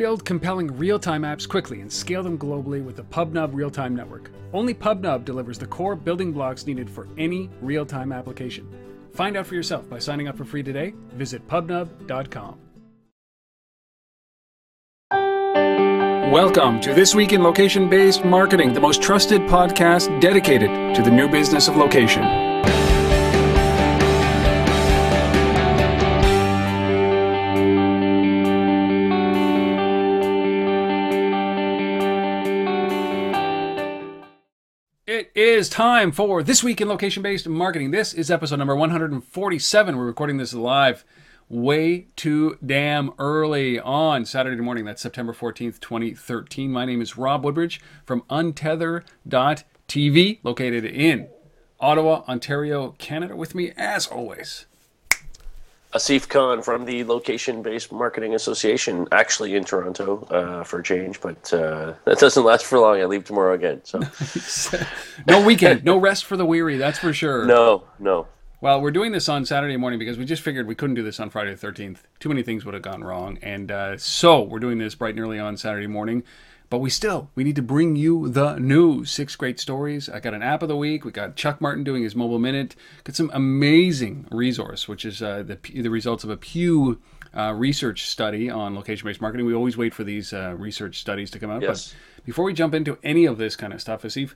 Build compelling real time apps quickly and scale them globally with the PubNub real time network. Only PubNub delivers the core building blocks needed for any real time application. Find out for yourself by signing up for free today. Visit pubnub.com. Welcome to This Week in Location Based Marketing, the most trusted podcast dedicated to the new business of location. Is time for This Week in Location Based Marketing. This is episode number 147. We're recording this live way too damn early on Saturday morning. That's September 14th, 2013. My name is Rob Woodbridge from Untether.tv, located in Ottawa, Ontario, Canada. With me, as always, Asif Khan from the Location Based Marketing Association, actually in Toronto uh, for a change, but uh, that doesn't last for long. I leave tomorrow again. So no weekend, no rest for the weary, that's for sure. no, no. Well, we're doing this on Saturday morning because we just figured we couldn't do this on Friday the 13th. Too many things would have gone wrong. And uh, so we're doing this bright and early on Saturday morning. But we still, we need to bring you the news. Six great stories. I got an app of the week. We got Chuck Martin doing his mobile minute. Got some amazing resource, which is uh, the, the results of a Pew uh, research study on location-based marketing. We always wait for these uh, research studies to come out. Yes. But before we jump into any of this kind of stuff, Asif,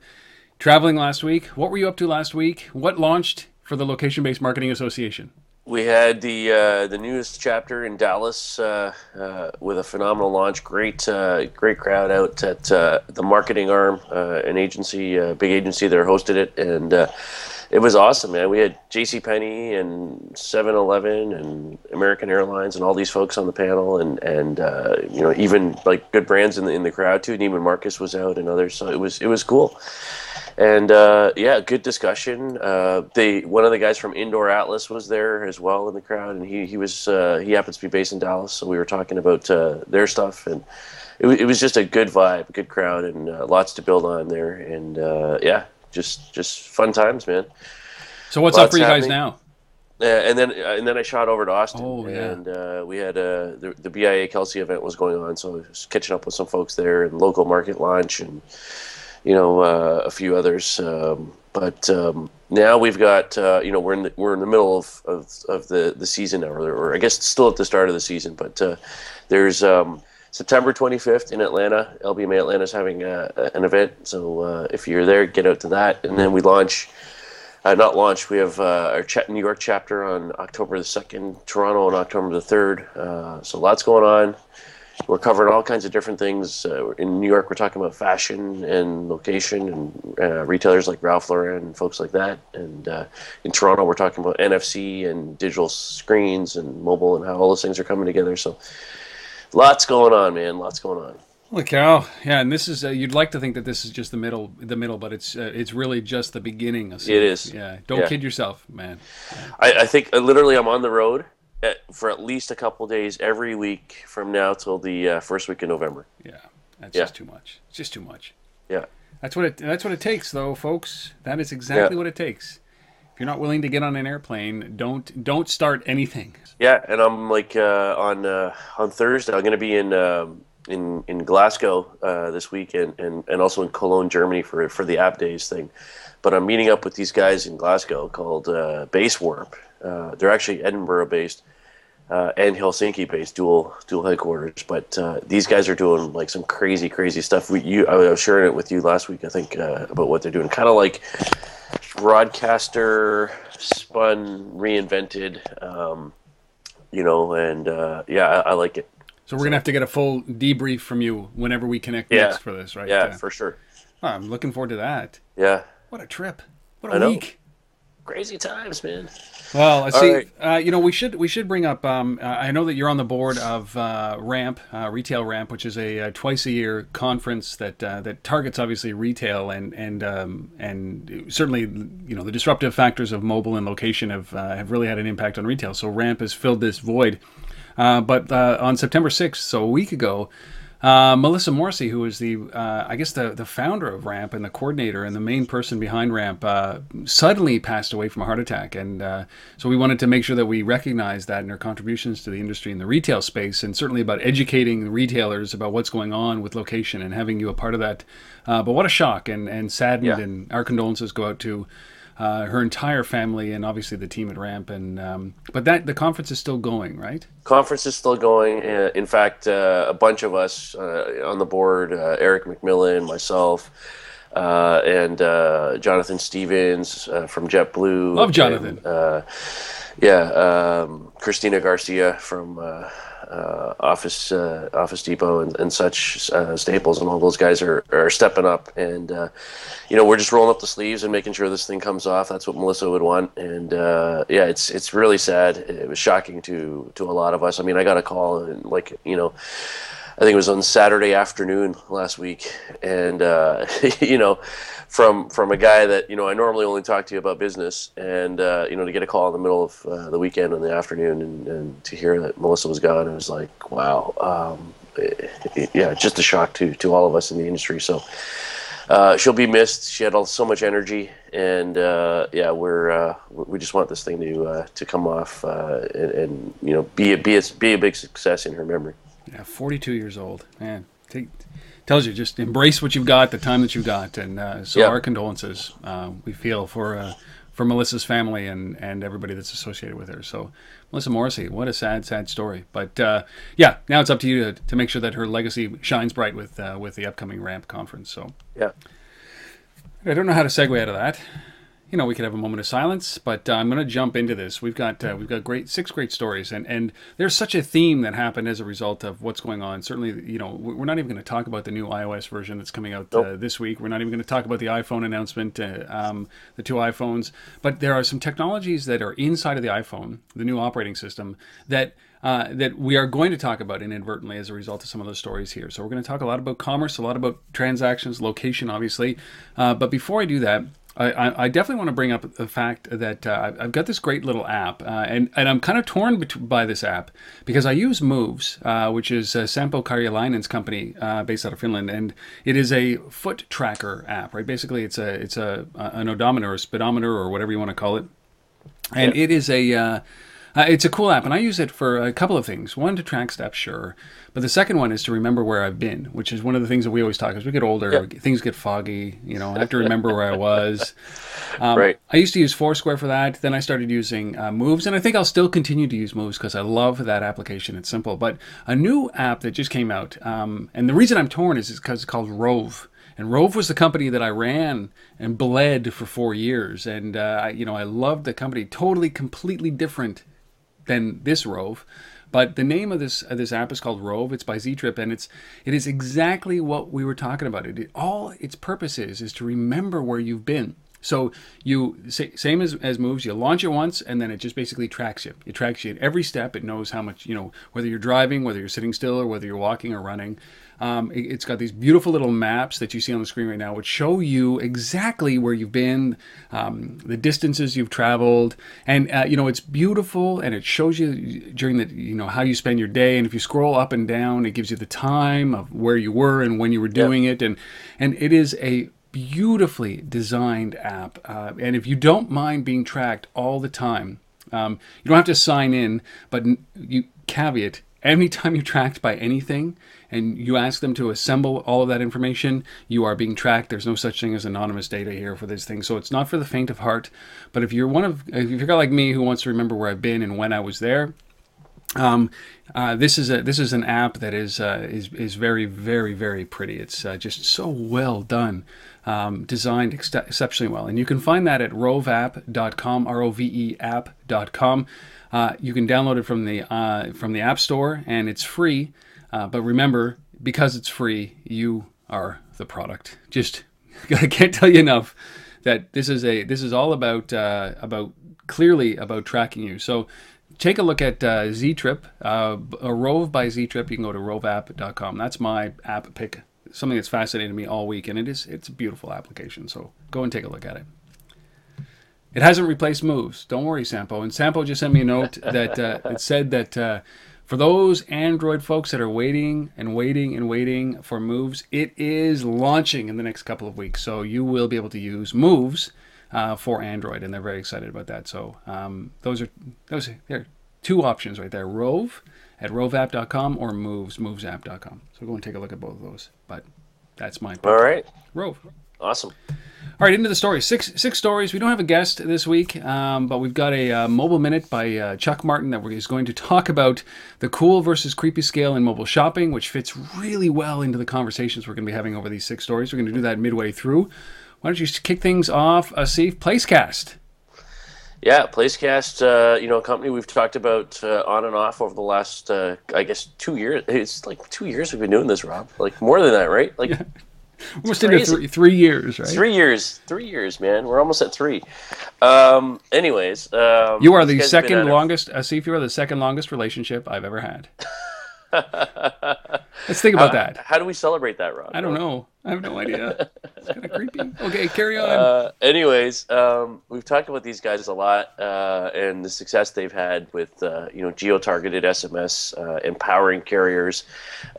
traveling last week. What were you up to last week? What launched for the Location Based Marketing Association? We had the uh, the newest chapter in Dallas uh, uh, with a phenomenal launch. Great uh, great crowd out at uh, the marketing arm, uh, an agency, big agency there hosted it, and it was awesome, man. We had J.C. Penney and 7-Eleven and American Airlines and all these folks on the panel, and and you know even like good brands in the in the crowd too. Neiman Marcus was out and others, so it was it was cool and uh, yeah, good discussion. Uh, they one of the guys from Indoor Atlas was there as well in the crowd, and he he was uh, he happens to be based in Dallas, so we were talking about uh, their stuff, and it, it was just a good vibe, good crowd, and uh, lots to build on there, and uh, yeah, just just fun times, man. So what's up for you guys now? Uh, and then and then I shot over to Austin, Oh, yeah. and uh, we had uh, the the BIA Kelsey event was going on, so I was catching up with some folks there, and local market launch, and you know uh, a few others. Um, but um, now we've got uh, you know we're in the, we're in the middle of, of, of the, the season now, or, or I guess still at the start of the season. But uh, there's um, September 25th in Atlanta. LBMA Atlanta is having uh, an event, so uh, if you're there, get out to that. And then we launch uh, not launch. We have our cha- New York chapter on October the second, Toronto on October the third. So lots going on. We're covering all kinds of different things. Uh, in New York, we're talking about fashion and location and uh, retailers like Ralph Lauren and folks like that. And uh, in Toronto, we're talking about NFC and digital screens and mobile and how all those things are coming together. So lots going on, man. Lots going on. Holy cow! Yeah, and this is uh, you'd like to think that this is just the middle, the middle, but it's uh, it's really just the beginning. It is. Yeah, don't Yeah. kid yourself, man. I, I think uh, literally I'm on the road for at least a couple days every week from now till the uh, first week in November. Yeah, that's Yeah. just too much. It's just too much. Yeah. That's what it. That's what it takes, though, folks. That is exactly Yeah. what it takes. If you're not willing to get on an airplane, don't don't start anything. Yeah, and I'm like uh, on uh, on Thursday. I'm going to be in um, in in Glasgow uh, this week, and, and, and also in Cologne, Germany for for the App Days thing. But I'm meeting up with these guys in Glasgow called uh, Base Warp. Uh, they're actually Edinburgh based uh, and Helsinki based, dual dual headquarters. But uh, these guys are doing like some crazy crazy stuff. We you I was sharing it with you last week, I think, uh, about what they're doing. Kind of like broadcaster spun reinvented. Um, you know, and uh, yeah, I, I like it. So we're gonna have to get a full debrief from you whenever we connect Yeah. next for this, right? Yeah, for sure. oh, I'm looking forward to that. Yeah, What a trip! What a week! crazy times, man. Well, I see. right. Uh, you know, we should we should bring up. Um, uh, I know that you're on the board of uh, Ramp, uh, Retail Ramp, which is a, uh twice a year conference that uh, that targets obviously retail and and um, and certainly you know the disruptive factors of mobile and location have uh, have really had an impact on retail. So Ramp has filled this void. Uh, but uh, on September 6th, so a week ago, Uh, Melissa Morrissey, who is the, uh, I guess, the, the founder of RAMP and the coordinator and the main person behind RAMP, uh, suddenly passed away from a heart attack. And uh, so we wanted to make sure that we recognize that in her contributions to the industry in the retail space, and certainly about educating retailers about what's going on with location and having you a part of that. Uh, but what a shock and, and saddened, Yeah. and our condolences go out to uh, her entire family and obviously the team at RAMP. And um, but that the conference is still going, right? Conference is still going. Uh, in fact, uh, a bunch of us uh, on the board, uh, Eric McMillan, myself, uh, and uh, Jonathan Stevens uh, from JetBlue. Love Jonathan. and, uh, yeah, um, Christina Garcia from Office uh, Office Depot and, and such uh, Staples, and all those guys are, are stepping up. And uh, you know, we're just rolling up the sleeves and making sure this thing comes off. That's what Melissa would want. And uh, yeah, it's it's really sad. It was shocking to to a lot of us. I mean, I got a call and like you know. I think it was on Saturday afternoon last week, and uh, you know, from from a guy that you know I normally only talk to you about business, and uh, you know to get a call in the middle of uh, the weekend in the afternoon, and, and to hear that Melissa was gone, it was like wow, um, it- it- yeah, just a shock to to all of us in the industry. So. Uh, she'll be missed. She had all, so much energy, and uh, yeah, we're uh, we just want this thing to to come off and, and you know be a, be a, be a big success in her memory. Yeah, 42 years old. Man, take, tells you just embrace what you've got, the time that you've got, and uh, so our condolences. Uh, we feel for uh, for Melissa's family and and everybody that's associated with her. So Melissa Morrissey, what a sad, sad story. But uh, yeah, now it's up to you to, to make sure that her legacy shines bright with uh, with the upcoming Ramp conference. So Yeah. I don't know how to segue out of that. You know, we could have a moment of silence, but uh, I'm going to jump into this. We've got uh, we've got great six great stories, and and there's such a theme that happened as a result of what's going on. Certainly, you know, we- we're not even going to talk about the new iOS version that's coming out uh, this week. We're not even going to talk about the iPhone announcement, uh, um, the two iPhones. But there are some technologies that are inside of the iPhone, the new operating system that. Uh, that we are going to talk about inadvertently as a result of some of those stories here. So we're going to talk a lot about commerce, a lot about transactions, location, obviously. Uh, but before I do that, I, I, definitely want to bring up the fact that uh, I've- got this great little app, uh, and, and I'm kind of torn bet- by this app because I use Moves, uh, which is uh, Sampo Karjalainen's company uh, based out of Finland, and it is a foot tracker app, right? Basically, it's a it's a an odometer or speedometer or whatever you want to call it, and it is a uh, it's a cool app, and I use it for a couple of things. One to track steps, sure, but the second one is to remember where I've been, which is one of the things that we always talk. As we get older, things get foggy. You know, I have to remember where I was. Um, Right. I used to use Foursquare for that. Then I started using uh, Moves, and I think I'll still continue to use Moves because I love that application. It's simple. But a new app that just came out, um, and the reason I'm torn is because it's called Rove. And Rove was the company that I ran and bled for four years, and uh, I- you know I loved the company. Totally, completely different than this Rove. But the name of this this app is called Rove. It's by Ztrip, and it's it is exactly what we were talking about. It, it- all its purpose is is to remember where you've been. So you same as, as moves. You launch it once, and then it just basically tracks you. It tracks you at every step. It knows how much you know whether you're driving, whether you're sitting still, or whether you're walking or running. Um, it, has got these beautiful little maps that you see on the screen right now, which show you exactly where you've been, um, the distances you've traveled, and uh, you know it's beautiful, and it shows you during the you know how you spend your day. And if you scroll up and down, it gives you the time of where you were and when you were doing it, and and it is a beautifully designed app. Uh, and if you don't mind being tracked all the time, um, you don't have to sign in, but you caveat anytime you're tracked by anything and you ask them to assemble all of that information, you are being tracked. There's no such thing as anonymous data here for this thing. So it's not for the faint of heart. But if you're one of, if you're like me who wants to remember where I've been and when I was there, um, uh, this is a this is an app that is uh, is is very very very pretty. It's uh, just so well done, um, designed ex- exceptionally well, and you can find that at roveapp.com, r o v e app.com. Uh, you can download it from the uh, from the App Store, and it's free. Uh, but remember, because it's free, you are the product. Just I can't tell you enough that this is a this is all about uh, about clearly about tracking you. So take a look at uh, Ztrip, uh, a Rove by Ztrip. You can go to roveapp.com. That's my app pick. Something that's fascinated me all week, and it is it's a beautiful application. So go and take a look at it. It hasn't replaced Moves. Don't worry, Sampo. And Sampo just sent me a note that uh, it said that uh, For those Android folks that are waiting and waiting and waiting for Moves, it is launching in the next couple of weeks. So you will be able to use Moves uh, for Android, and they're very excited about that. So um, those are those are two options right there: Rove at roveapp.com or Moves movesapp.com. So go and take a look at both of those. But that's my All right, Rove. Awesome. All right, into the stories. Six six stories. We don't have a guest this week, um, but we've got a uh, mobile minute by uh, Chuck Martin that is going to talk about the cool versus creepy scale in mobile shopping, which fits really well into the conversations we're going to be having over these six stories. We're going to do that midway through. Why don't you kick things off, Asif? Placecast. Yeah, Placecast, uh, you know, a company we've talked about uh, on and off over the last, uh, I guess, two years. It's like two years we've been doing this, Rob. Like more than that, right? Like yeah. Almost into three, three years, right? Three years, three years, man. We're almost at three. Um, anyways, um, you are the second longest. Asif, you are the second longest relationship I've ever had. Let's think about how, that. How do we celebrate that, Rob? I don't know. I have no idea. It's kind of creepy. Okay, carry on. Uh, anyways, um, we've talked about these guys a lot uh, and the success they've had with uh, you know geo-targeted SMS, uh, empowering carriers.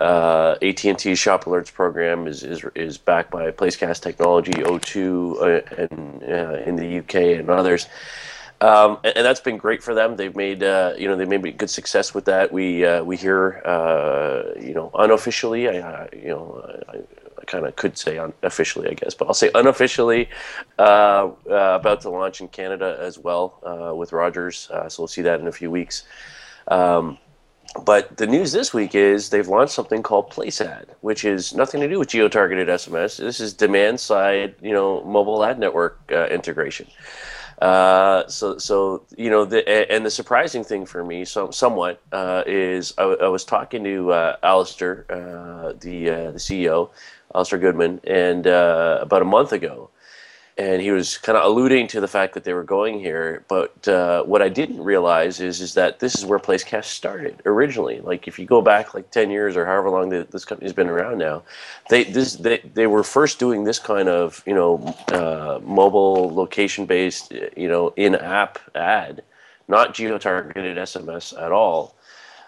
Uh, AT&T Shop Alerts program is, is is backed by Placecast Technology, O2, uh, and in the UK and others. Um, and, and, that's been great for them. They've made uh, you know they made good success with that. We uh, we hear uh, you know unofficially. I, you know kind of could say unofficially, I guess, but I'll say unofficially uh, uh, about to launch in Canada as well uh, with Rogers. so we'll see that in a few weeks. Um, but the news this week is they've launched something called PlaceAd, which is nothing to do with geo-targeted SMS. This is demand-side, you know, mobile ad network integration. Uh, so, so you know, the, and the surprising thing for me, so, somewhat, uh, is I, I, was talking to uh, Alistair, uh, the uh, the CEO, Alistair Goodman, and uh, about a month ago, and he was kind of alluding to the fact that they were going here. But uh, what I didn't realize is is that this is where Placecast started originally. Like if you go back like ten years or however long the, this company's been around now, they this they, they were first doing this kind of you know uh, mobile location based you know in app ad, not geo targeted SMS at all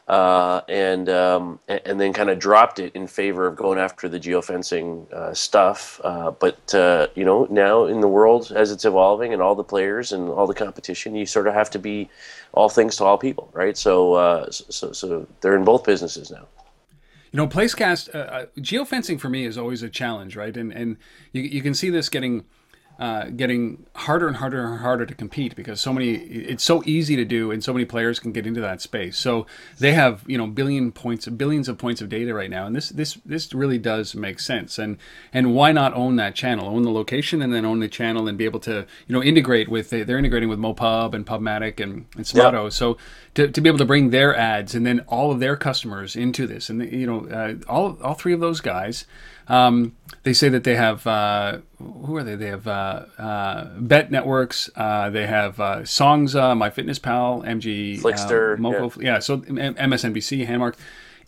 uh, and um, and then kind of dropped it in favor of going after the geofencing uh, stuff. Uh, but uh, you know, now in the world as it's evolving and all the players and all the competition, you sort of have to be all things to all people, right? So uh, so so they're in both businesses now. You know, Placecast uh, geofencing for me is always a challenge, right? And and you, you can see this getting uh, getting harder and harder and harder to compete because so many it's so easy to do and so many players can get into that space. So they have you know billion points billions of points of data right now. And this this this really does make sense. And and why not own that channel? Own the location and then own the channel and be able to you know integrate with they're integrating with mopub and pubmatic and, and Smaato yep. so to, to be able to bring their ads and then all of their customers into this and you know uh, all all three of those guys um, they say that they have uh, who are they? They have uh, uh, Bet Networks. Uh, they have uh, Songs, MyFitnessPal, MG, Flixster, Moco, yeah. yeah. So MSNBC, Handmark.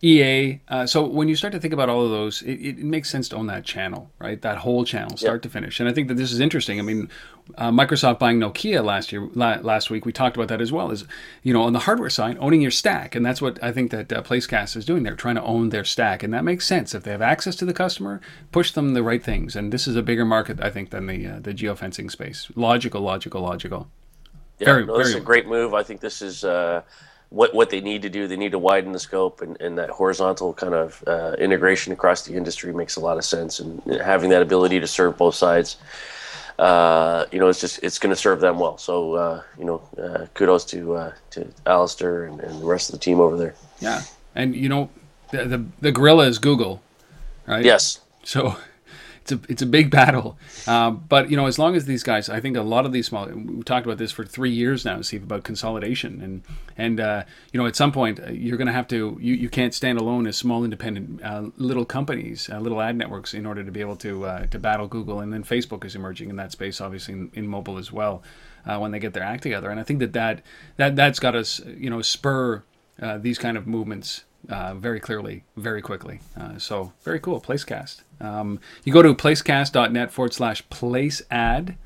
EA. Uh, so when you start to think about all of those, it, it, makes sense to own that channel, right? That whole channel, start to finish. And I think that this is interesting. I mean, uh, Microsoft buying Nokia last year, la- last week, we talked about that as well. Is you know on the hardware side, owning your stack, and that's what I think that uh, Placecast is doing. They're trying to own their stack, and that makes sense. If they have access to the customer, push them the right things. And this is a bigger market, I think, than the uh, the geofencing space. Logical, logical, logical. Yeah, very, no, this very is a great move. I think this is uh, what what they need to do. They need to widen the scope, and, and that horizontal kind of uh, integration across the industry makes a lot of sense. And having that ability to serve both sides, uh, you know, it's just it's going to serve them well. So uh, you know, uh, kudos to uh, to Alistair and, and, the rest of the team over there. Yeah, and you know, the the, the gorilla is Google, right? Yes. So it's a it's a big battle. Uh, but you know, as long as these guys, I think a lot of these small. We've talked about this for three years now, Steve, about consolidation, and and uh, you know, at some point uh, you're going to have to. You, you can't stand alone as small independent uh, little companies, uh, little ad networks, in order to be able to uh, to battle Google, and then Facebook is emerging in that space, obviously in, in mobile as well. when they get their act together, and I think that that, that that's got us, you know, spur these kind of movements very clearly, very quickly. So very cool. Placecast. Um, you go to placecast.net forward slash place ad.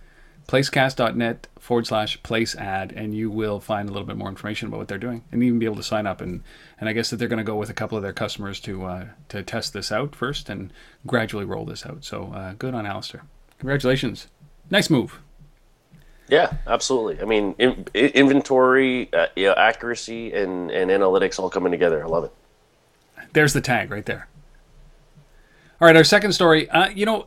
placecast.net forward slash place ad, and you will find a little bit more information about what they're doing, and even be able to sign up. and And I guess that they're going to go with a couple of their customers to uh, to test this out first, and gradually roll this out. So uh, good on Alistair. Congratulations. Nice move. Yeah, absolutely. I mean, in, inventory, uh, you know, accuracy, and, and analytics all coming together. I love it. There's the tag right there. All right, our second story. Uh, you know,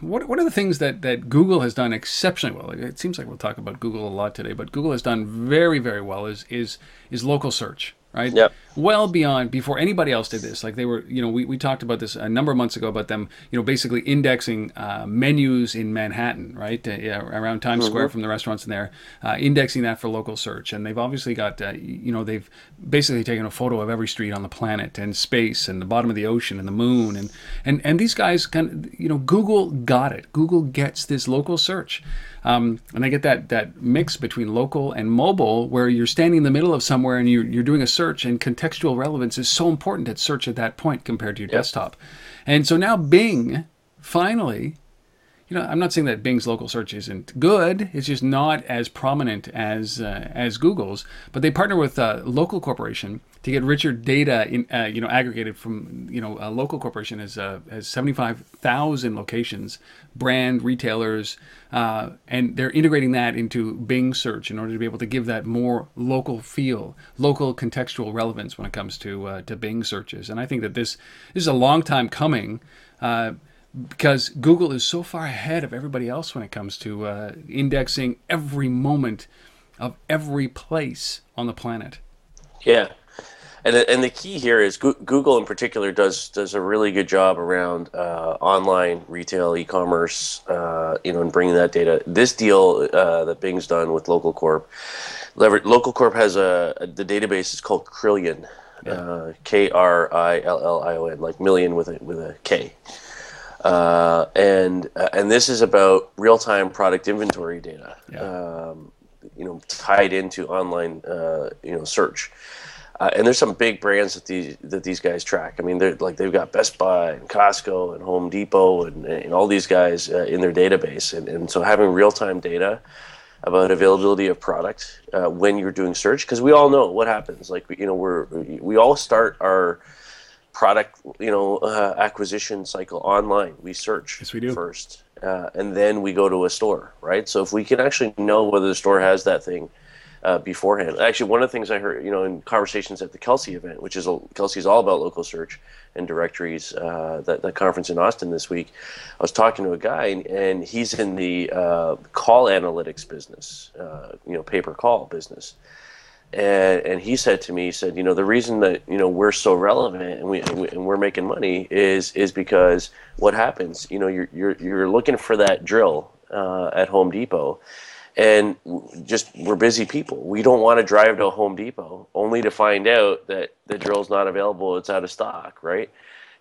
what what are the things that, that Google has done exceptionally well? It seems like we'll talk about Google a lot today, but Google has done very very well is is is local search right? Yep. Well beyond before anybody else did this. Like they were, you know, we, we talked about this a number of months ago about them, you know, basically indexing uh, menus in Manhattan, right? Uh, yeah, around Times mm-hmm. Square from the restaurants in there, uh, indexing that for local search. And they've obviously got, uh, you know, they've basically taken a photo of every street on the planet and space and the bottom of the ocean and the moon. And, and, and these guys kind of, you know, Google got it. Google gets this local search. Um, and I get that that mix between local and mobile, where you're standing in the middle of somewhere and you're, you're doing a search, and contextual relevance is so important at search at that point compared to your yep. desktop. And so now Bing finally you know, I'm not saying that Bing's local search isn't good. It's just not as prominent as uh, as Google's. But they partner with a local corporation to get richer data, in, uh, you know, aggregated from you know a local corporation has uh, has 75,000 locations, brand retailers, uh, and they're integrating that into Bing search in order to be able to give that more local feel, local contextual relevance when it comes to uh, to Bing searches. And I think that this, this is a long time coming. Uh, because Google is so far ahead of everybody else when it comes to uh, indexing every moment of every place on the planet. Yeah, and the, and the key here is Google in particular does does a really good job around uh, online retail e-commerce, uh, you know, and bringing that data. This deal uh, that Bing's done with Local Corp, Local Corp has a, a the database is called Krillion, yeah. Uh, K R I L L I O N, like million with a with a K. Uh, and uh, and this is about real time product inventory data, yeah. um, you know, tied into online, uh, you know, search. Uh, and there's some big brands that these that these guys track. I mean, they're like they've got Best Buy and Costco and Home Depot and, and all these guys uh, in their database. And, and so having real time data about availability of product uh, when you're doing search, because we all know what happens. Like you know, we're we all start our product you know uh, acquisition cycle online. We search yes, we do. first uh, and then we go to a store right? So if we can actually know whether the store has that thing uh, beforehand. Actually one of the things i heard you know in conversations at the kelsey event which is kelsey is all about local search and directories uh, that, that conference in austin this week i was talking to a guy and, and he's in the uh, call analytics business uh, you know pay-per-call business and, and he said to me, he said, you know, the reason that you know we're so relevant and we and we're making money is is because what happens, you know, you're you're you're looking for that drill uh, at Home Depot, and just we're busy people. We don't want to drive to a Home Depot only to find out that the drill's not available, it's out of stock, right?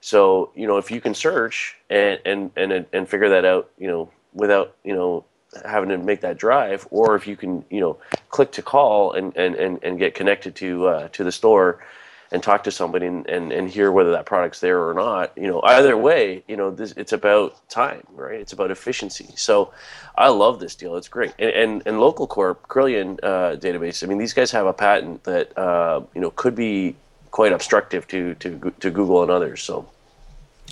So you know, if you can search and and and and figure that out, you know, without you know having to make that drive, or if you can, you know, click to call and, and, and, and get connected to uh, to the store and talk to somebody and, and, and hear whether that product's there or not. You know, either way, you know, this it's about time, right? It's about efficiency. So I love this deal. It's great. And and, and Local Corp, Krillion uh, database. I mean, these guys have a patent that uh, you know could be quite obstructive to to to Google and others. So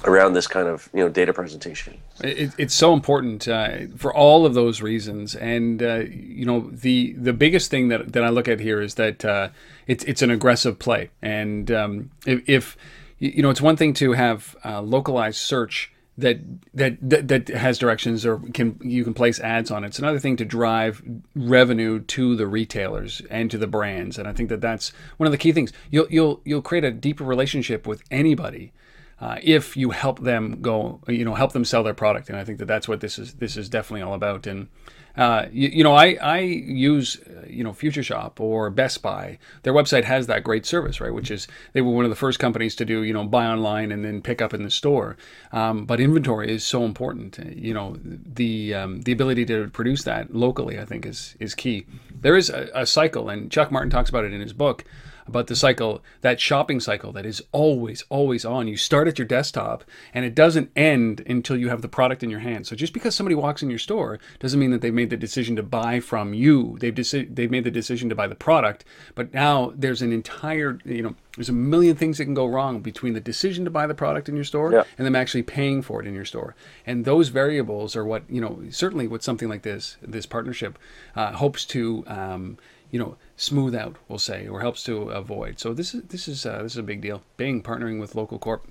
around this kind of you know data presentation. It, it's so important uh, for all of those reasons, and uh, you know the the biggest thing that, that I look at here is that uh, it's it's an aggressive play, and um, if, if, you know it's one thing to have uh, localized search. That, that that that has directions or can you can place ads on it. It's another thing to drive revenue to the retailers and to the brands, and I think that that's one of the key things. You'll you'll you'll create a deeper relationship with anybody uh, if you help them go, you know, help them sell their product. And I think that that's what this is. This is definitely all about. And uh, you, you, know, I I use uh, you know Future Shop or Best Buy. Their website has that great service, right? Which is they were one of the first companies to do you know buy online and then pick up in the store. Um, but inventory is so important. You know, the um, the ability to produce that locally, I think, is is key. There is a, a cycle, and Chuck Martin talks about it in his book about the cycle, that shopping cycle that is always, always on. You start at your desktop and it doesn't end until you have the product in your hand. So just because somebody walks in your store doesn't mean that they've made the decision to buy from you. They've deci- they've made the decision to buy the product, but now there's an entire, you know, there's a million things that can go wrong between the decision to buy the product in your store Yeah. and them actually paying for it in your store. And those variables are what you know. Certainly, what something like this, this partnership uh, hopes to um, you know smooth out, we'll say, or helps to avoid. So this is this is uh, this is a big deal. Bing partnering with Local Corp,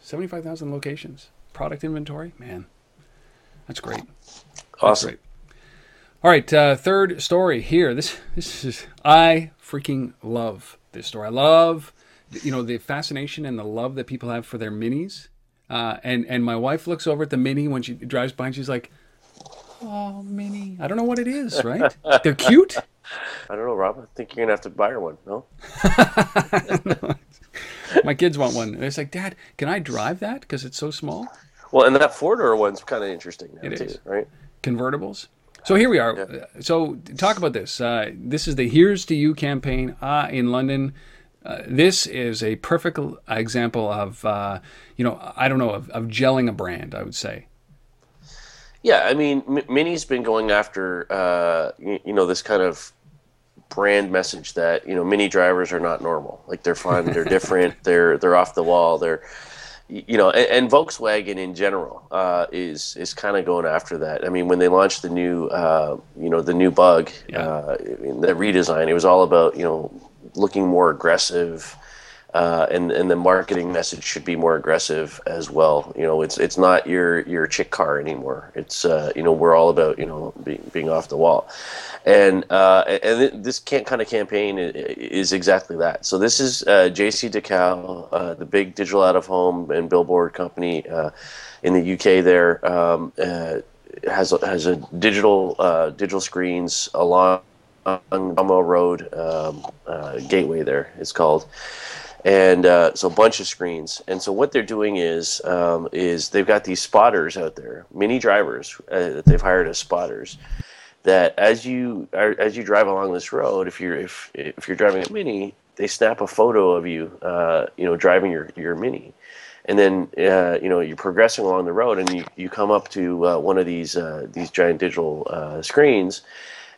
seventy five thousand locations, product inventory, man, that's great. That's Awesome. great. All right, uh, third story here. This this is I freaking love this story. I love you know the fascination and the love that people have for their minis. Uh, and and my wife looks over at the mini when she drives by and she's like, "Oh, mini." I don't know what it is, right? They're cute. I don't know, Rob. I think you're gonna have to buy her one. No. My kids want one. And it's like, "Dad, can I drive that because it's so small?" Well, and that four door one's kind of interesting now It too, is. right? convertibles. So here we are. Uh, So talk about this. Uh, this is the "Here's to You" campaign uh, in London. Uh, this is a perfect example of, uh, you know, I don't know, of, of gelling a brand. I would say. Yeah, I mean, M- Mini's been going after, uh, you, you know, this kind of brand message that you know, Mini drivers are not normal. Like they're fun, they're different, they're they're off the wall, they're, you know, and, and Volkswagen in general uh, is is kind of going after that. I mean, when they launched the new, uh, you know, the new Bug, Yeah. uh, in the redesign, it was all about you know looking more aggressive. Uh, and and the marketing message should be more aggressive as well. You know, it's it's not your your chick car anymore. It's uh, you know we're all about you know being being off the wall, and uh, and this can kind of campaign is exactly that. So this is uh, JCDecaux, uh, the big digital out of home and billboard company uh, in the UK. There um, has a- has a digital digital screens along on Road um, Gateway. There it's called and uh, so a bunch of screens. And so what they're doing is um, is they've got these spotters out there, mini drivers uh, that they've hired as spotters. That as you are, as you drive along this road, if you're if if you're driving a mini, they snap a photo of you, uh, you know, driving your your mini. And then uh, you know you're progressing along the road, and you, you come up to uh, one of these uh, these giant digital uh, screens,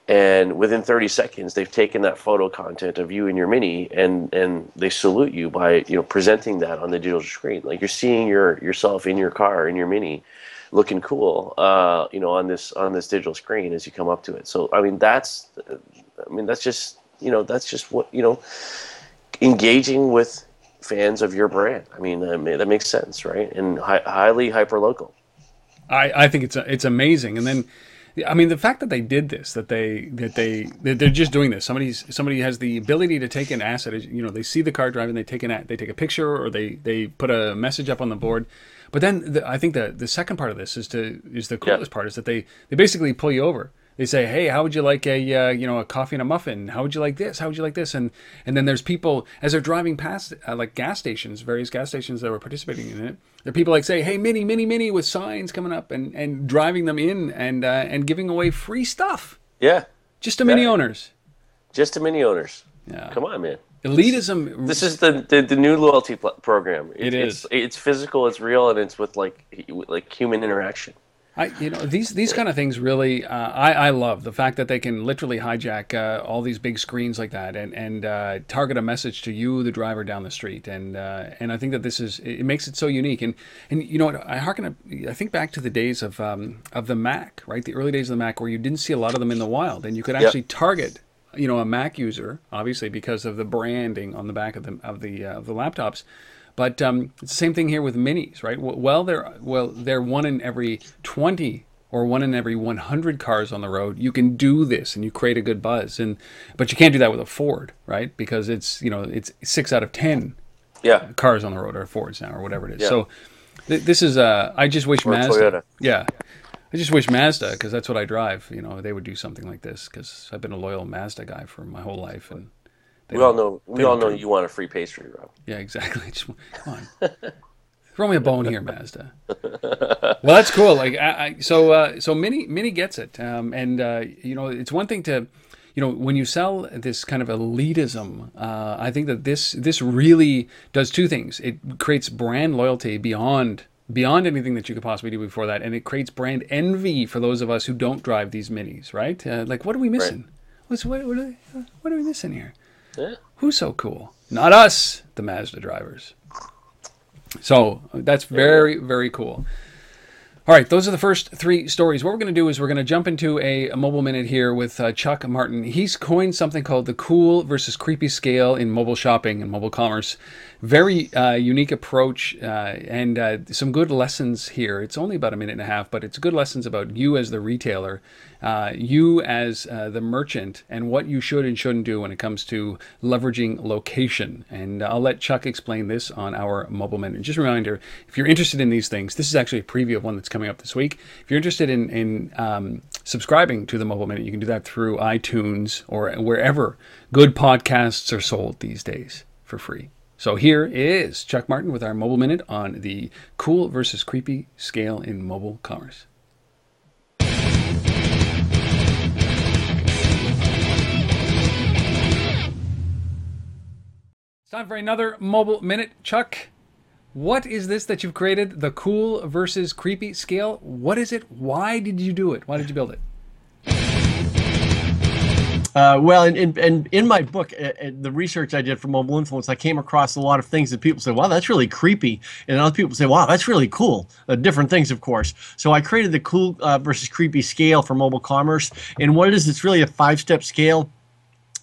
and within 30 seconds they've taken that photo content of you and your mini and and they salute you by you know presenting that on the digital screen. Like you're seeing your yourself in your car in your mini looking cool uh, you know on this on this digital screen as you come up to it. So i mean that's i mean that's just you know that's just what you know engaging with fans of your brand. I mean that, makes sense right? And hi- highly hyper local I, I think it's it's amazing. And then, I mean, the fact that they did this, that they that they that they're just doing this. Somebody's somebody has the ability to take an asset. You know, they see the car driving, they take an a- they take a picture or they they put a message up on the board. But then the, I think the the second part of this is to is the coolest part is that they they basically pull you over. They say, "Hey, how would you like a uh, you know a coffee and a muffin? How would you like this? How would you like this?" And and then there's people as they're driving past uh, like gas stations, various gas stations that were participating in it. There are people like say, "Hey, mini, mini, mini," with signs coming up and and driving them in and uh, and giving away free stuff yeah just to mini owners. just to mini owners Yeah. come on man Elitism. This is the the, the new loyalty program. It it's. It's, it's physical. It's real, and it's with like like human interaction. I, you know, these these kind of things really, uh, I, I love the fact that they can literally hijack uh, all these big screens like that and and uh, target a message to you, the driver down the street, and uh, and I think that this is it makes it so unique. And and you know, I harken, I think back to the days of um, of the Mac, right? The early days of the Mac, where you didn't see a lot of them in the wild, and you could actually target, you know, a Mac user, obviously because of the branding on the back of the of the uh, of the laptops. But um, it's the same thing here with minis, right? Well, they're well, they're one in every twenty or one in every one hundred cars on the road. You can do this, and you create a good buzz. And but you can't do that with a Ford, right? Because it's you know it's six out of ten Yeah, cars on the road are Fords now, or whatever it is. Yeah. So th- this is uh, I just wish Or Mazda. Toyota. Yeah. I just wish Mazda, because that's what I drive. You know, they would do something like this, because I've been a loyal Mazda guy for my whole life, and they we all know. We all know you want a free pastry, Rob. yeah, exactly. Just, come on, throw me a bone here, Mazda. Well, that's cool. Like, I, I, so, uh, so Mini, Mini gets it, um, and uh, you know, it's one thing to, you know, when you sell this kind of elitism, uh, I think that this this really does two things. It creates brand loyalty beyond beyond anything that you could possibly do before that, and it creates brand envy for those of us who don't drive these minis, right? Uh, like, what are we missing? Right. What's what? What are, what are we missing here? Yeah. Who's so cool? Not us, the Mazda drivers. So that's very very cool. All right, those are the first three stories. What we're going to do is we're going to jump into a, a mobile minute here with uh, Chuck Martin. He's coined something called the cool versus creepy scale in mobile shopping and mobile commerce very uh, unique approach uh, and uh, some good lessons here. It's only about a minute and a half, but it's good lessons about you as the retailer, uh, you as uh, the merchant, and what you should and shouldn't do when it comes to leveraging location. And I'll let Chuck explain this on our mobile minute. Just a reminder if you're interested in these things, this is actually a preview of one that's coming up this week. If you're interested in, in um, subscribing to the mobile minute, you can do that through iTunes or wherever good podcasts are sold these days for free. So here is Chuck Martin with our mobile minute on the cool versus creepy scale in mobile commerce. It's time for another mobile minute. Chuck, what is this that you've created? The cool versus creepy scale? What is it? Why did you do it? Why did you build it? Uh, well, and, and, and, in my book, uh, uh, the research I did for mobile influence, I came across a lot of things that people say, wow, that's really creepy. And other people say, wow, that's really cool. Uh, different things, of course. So I created the cool uh, versus creepy scale for mobile commerce. And what it is, it's really a five step scale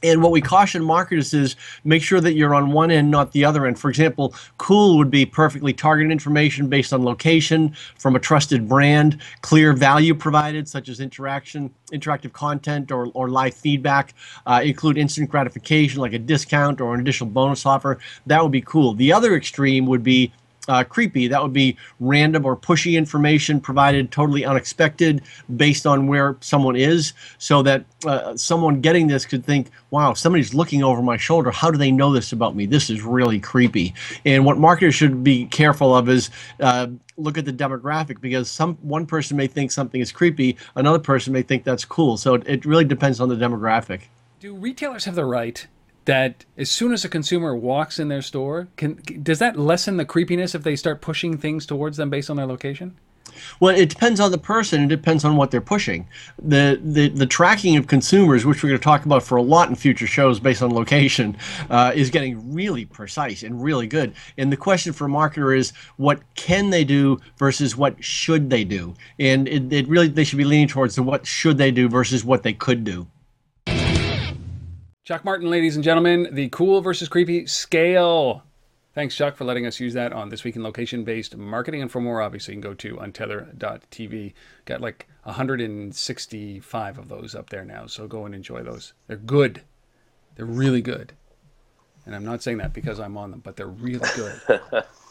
and what we caution marketers is make sure that you're on one end, not the other end. For example, cool would be perfectly targeted information based on location from a trusted brand, clear value provided, such as interaction, interactive content or, or live feedback, uh, include instant gratification like a discount or an additional bonus offer. That would be cool. The other extreme would be uh, creepy. That would be random or pushy information provided totally unexpected based on where someone is, so that uh, someone getting this could think, wow, somebody's looking over my shoulder. How do they know this about me? This is really creepy. And what marketers should be careful of is uh, look at the demographic because some one person may think something is creepy, another person may think that's cool. So it, it really depends on the demographic. Do retailers have the right that as soon as a consumer walks in their store, can does that lessen the creepiness if they start pushing things towards them based on their location? Well, it depends on the person. It depends on what they're pushing. The, the the tracking of consumers, which we're going to talk about for a lot in future shows based on location, uh, is getting really precise and really good. And the question for a marketer is, what can they do versus what should they do? And it, it really they should be leaning towards the what should they do versus what they could do. Chuck Martin, ladies and gentlemen, the cool versus creepy scale. Thanks, Chuck, for letting us use that on This Week in Location based marketing. And for more, obviously, you can go to untether.tv. Got like 165 of those up there now. So go and enjoy those. They're good. They're really good. And I'm not saying that because I'm on them, but they're really good.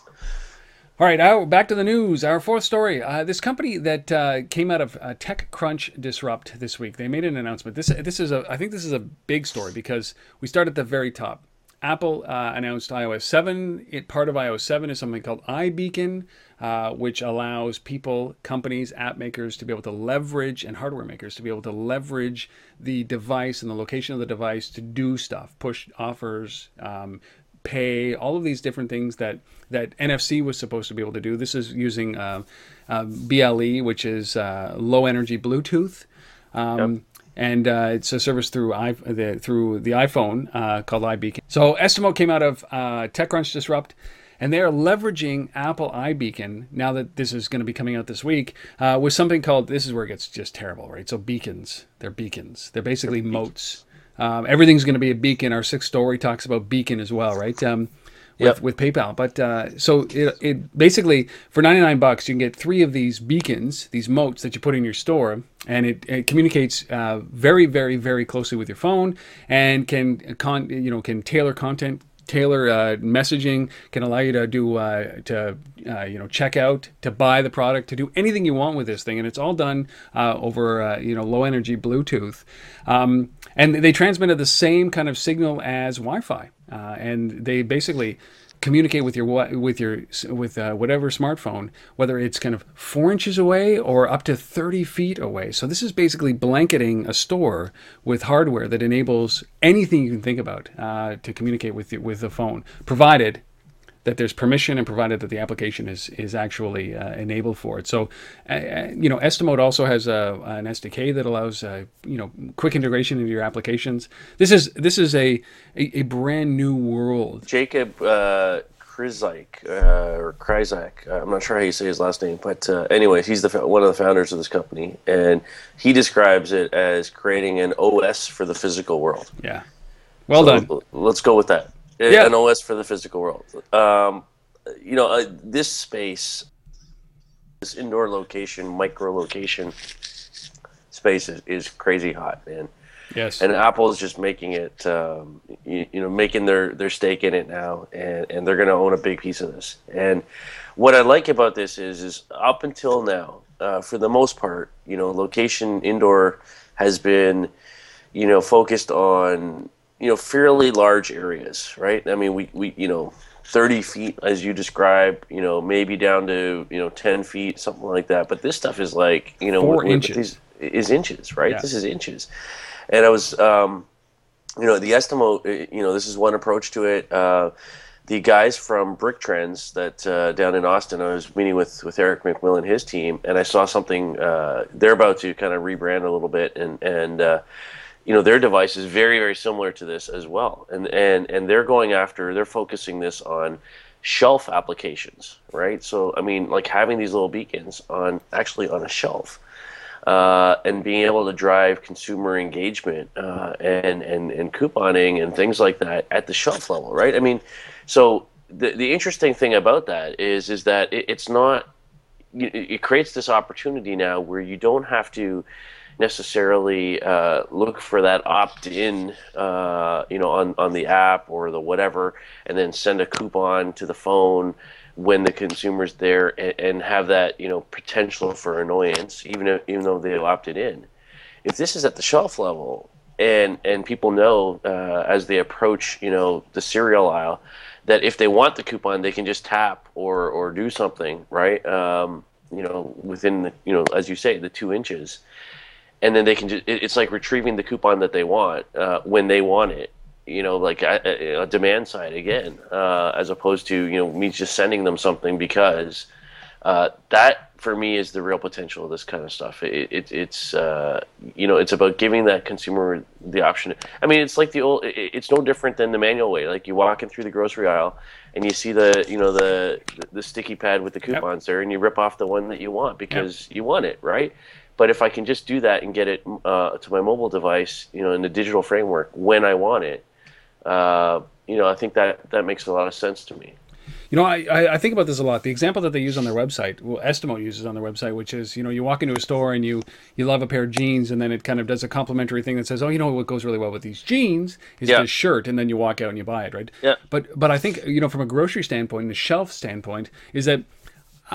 All right, our, back to the news. Our fourth story. Uh, this company that uh, came out of uh, TechCrunch Disrupt this week, they made an announcement. This this is a I think this is a big story because we start at the very top. Apple uh, announced iOS 7. It, part of iOS 7 is something called iBeacon, uh, which allows people, companies, app makers to be able to leverage, and hardware makers to be able to leverage the device and the location of the device to do stuff, push offers, um, pay, all of these different things that that NFC was supposed to be able to do. This is using uh, uh, BLE, which is uh, low energy Bluetooth. Um, yep. And uh, it's a service through I, the, through the iPhone uh, called iBeacon. So Estimote came out of uh, TechCrunch Disrupt, and they are leveraging Apple iBeacon now that this is going to be coming out this week with something called. This is where it gets just terrible, right? So beacons, they're beacons. They're basically motes. Um, everything's going to be a beacon. Our sixth story talks about beacon as well, right? Um, with, yep. with PayPal. But uh, so it, it basically for 99 bucks you can get three of these beacons, these motes that you put in your store, and it, it communicates uh, very, very, very closely with your phone and can con- you know can tailor content tailor uh, messaging can allow you to do uh, to uh, you know check out to buy the product to do anything you want with this thing and it's all done uh, over uh, you know low energy bluetooth. Um, and they transmitted the same kind of signal as wi-fi uh, and they basically communicate with your with your with uh, whatever smartphone, whether it's kind of four inches away or up to 30 feet away. So this is basically blanketing a store with hardware that enables anything you can think about uh, to communicate with with the phone, provided that there's permission and provided that the application is is actually uh, enabled for it. So, uh, uh you know, Estimote also has a, an SDK that allows uh, you know quick integration into your applications. This is this is a a, a brand new world. Jacob uh, Krizak uh, or Kryzak, I'm not sure how you say his last name, but uh, anyways, he's the one of the founders of this company, and he describes it as creating an OS for the physical world. Yeah, well so done. Let's go with that yeah. an OS for the physical world. Um, you know, uh, this space, this indoor location, micro location space is, is crazy hot, man. Yes. And Apple is just making it, um, you, you, know, making their, their stake in it now, and, and they're going to own a big piece of this. And what I like about this is, is up until now, uh, for the most part, you know, location indoor has been, you know, focused on you know fairly large areas, right? I mean, we we you know. 30 feet as you describe you know maybe down to you know 10 feet something like that but this stuff is like you know four inches is inches right yeah. this is inches and i was um, you know the Estimote uh, you know this is one approach to it uh, the guys from brick trends that uh, down in austin i was meeting with with eric mcmill and his team and i saw something uh, they're about to kind of rebrand a little bit and and uh, you know their device is very very similar to this as well. And and and they're going after they're focusing this on shelf applications right? So i mean like having these little beacons on actually on a shelf uh, and being able to drive consumer engagement uh, and, and and couponing and things like that at the shelf level right? I mean so the, the interesting thing about that is is that it, it's not it creates this opportunity now where you don't have to necessarily uh, look for that opt-in, uh, you know, on, on the app or the whatever, and then send a coupon to the phone when the consumer's there, and, and have that, you know, potential for annoyance, even if, even though they opted in. If this is at the shelf level, and and people know uh, as they approach, you know, the cereal aisle, that if they want the coupon, they can just tap or or do something, right? Um, you know, within the, you know, as you say, the two inches and then they can just it's like retrieving the coupon that they want uh, when they want it you know like a, a demand side again uh, as opposed to you know me just sending them something because uh, that for me is the real potential of this kind of stuff it, it, it's uh, you know it's about giving that consumer the option i mean it's like the old it, it's no different than the manual way like you walk in through the grocery aisle and you see the you know the the sticky pad with the coupons yep. there and you rip off the one that you want because yep. you want it right but if I can just do that and get it uh, to my mobile device, you know, in the digital framework when I want it, uh, you know, I think that that makes a lot of sense to me. You know, I, I think about this a lot. The example that they use on their website, well, Estimote uses on their website, which is, you know, you walk into a store and you you love a pair of jeans, and then it kind of does a complimentary thing that says, oh, you know, what goes really well with these jeans is yeah. this shirt, and then you walk out and you buy it, right? Yeah. But but I think you know, from a grocery standpoint, the shelf standpoint, is that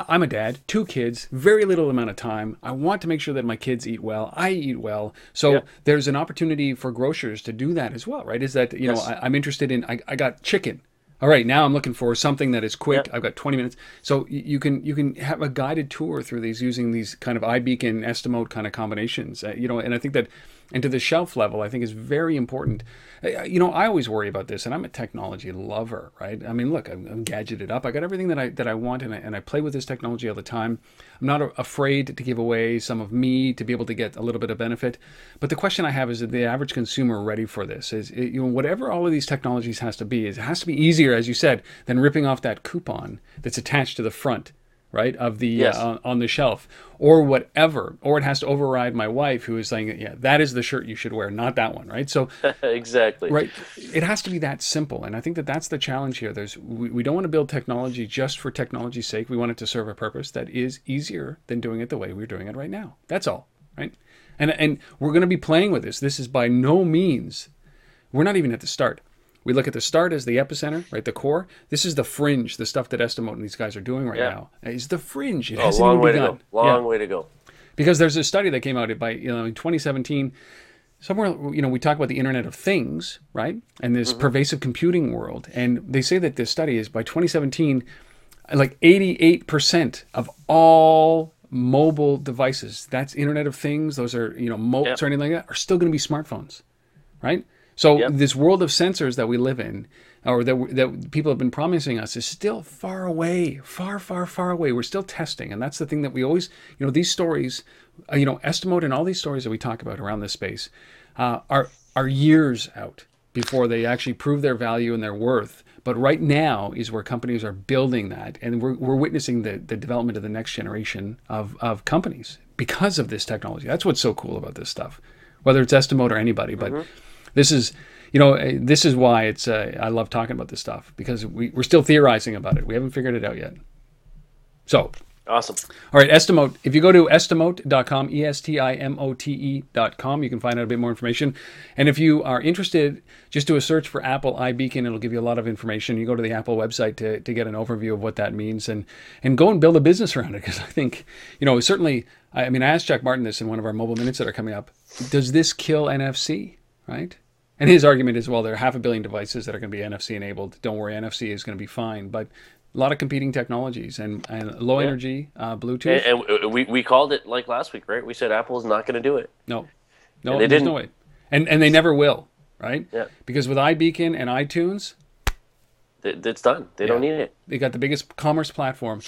I'm a dad, two kids, very little amount of time. I want to make sure that my kids eat well. I eat well. So yeah. there's an opportunity for grocers to do that as well, right? Is that, you yes. know, I, am interested in, I, I got chicken. All right, now I'm looking for something that is quick. I've got 20 minutes, so you can you can have a guided tour through these using these kind of iBeacon Estimote kind of combinations. Uh, you know, and I think that and to the shelf level, I think is very important. Uh, you know, I always worry about this, and I'm a technology lover, right? I mean, look, I'm, I'm gadgeted up. I got everything that I that I want, and I, and I play with this technology all the time. I'm not afraid to give away some of me to be able to get a little bit of benefit. But the question I have is: Is the average consumer ready for this? Is it, you know whatever all of these technologies has to be, is it has to be easier, as you said, than ripping off that coupon that's attached to the front right of the yes. uh, on the shelf. Or whatever. Or it has to override my wife who is saying yeah that is the shirt you should wear not that one right? So exactly. right it has to be that simple. And i think that that's the challenge here. There's we, we don't want to build technology just for technology's sake. We want it to serve a purpose that is easier than doing it the way we're doing it right now. That's all right? And and we're going to be playing with this. This is by no means we're not even at the start we look at the start as the epicenter, right? The core. This is the fringe, the stuff that Estimote and these guys are doing right yeah. now. Is the fringe. It oh, long way begun. to go. Long yeah. way to go. Because there's a study that came out by you know in 2017 somewhere you know we talk about the internet of things right and this mm-hmm. pervasive computing world and they say that this study is by 2017 like 88% of all mobile devices that's internet of things those are you know motes Yep. or anything like that are still going to be smartphones right so Yep. this world of sensors that we live in or that, that people have been promising us is still far away far far far away. We're still testing and that's the thing that we always you know these stories uh, you know Estimote and all these stories that we talk about around this space uh, are are years out before they actually prove their value and their worth. But right now is where companies are building that and we're, we're witnessing the, the development of the next generation of, of companies because of this technology. That's what's so cool about this stuff whether it's Estimote or anybody but this is you know uh, this is why it's uh, i love talking about this stuff because we, we're still theorizing about it we haven't figured it out yet so Awesome. all right, Estimote. If you go to estimote.com, E S T I M O T E.com, you can find out a bit more information. And if you are interested, just do a search for Apple iBeacon. It'll give you a lot of information. You go to the Apple website to, to get an overview of what that means and, and go and build a business around it. Because I think, you know, certainly, I I mean, I asked Jack Martin this in one of our mobile minutes that are coming up. Does this kill NFC, right? And his argument is, well, there are half a billion devices that are going to be NFC enabled. Don't worry, NFC is going to be fine. But a lot of competing technologies and, and low energy, uh, Bluetooth. And, and we, we called it like last week, right? We said Apple is not going to do it. No, no, And they didn't. no way, and and they never will, right? Yeah. Because with iBeacon and iTunes, It's done. They don't need it. they got the biggest commerce platform.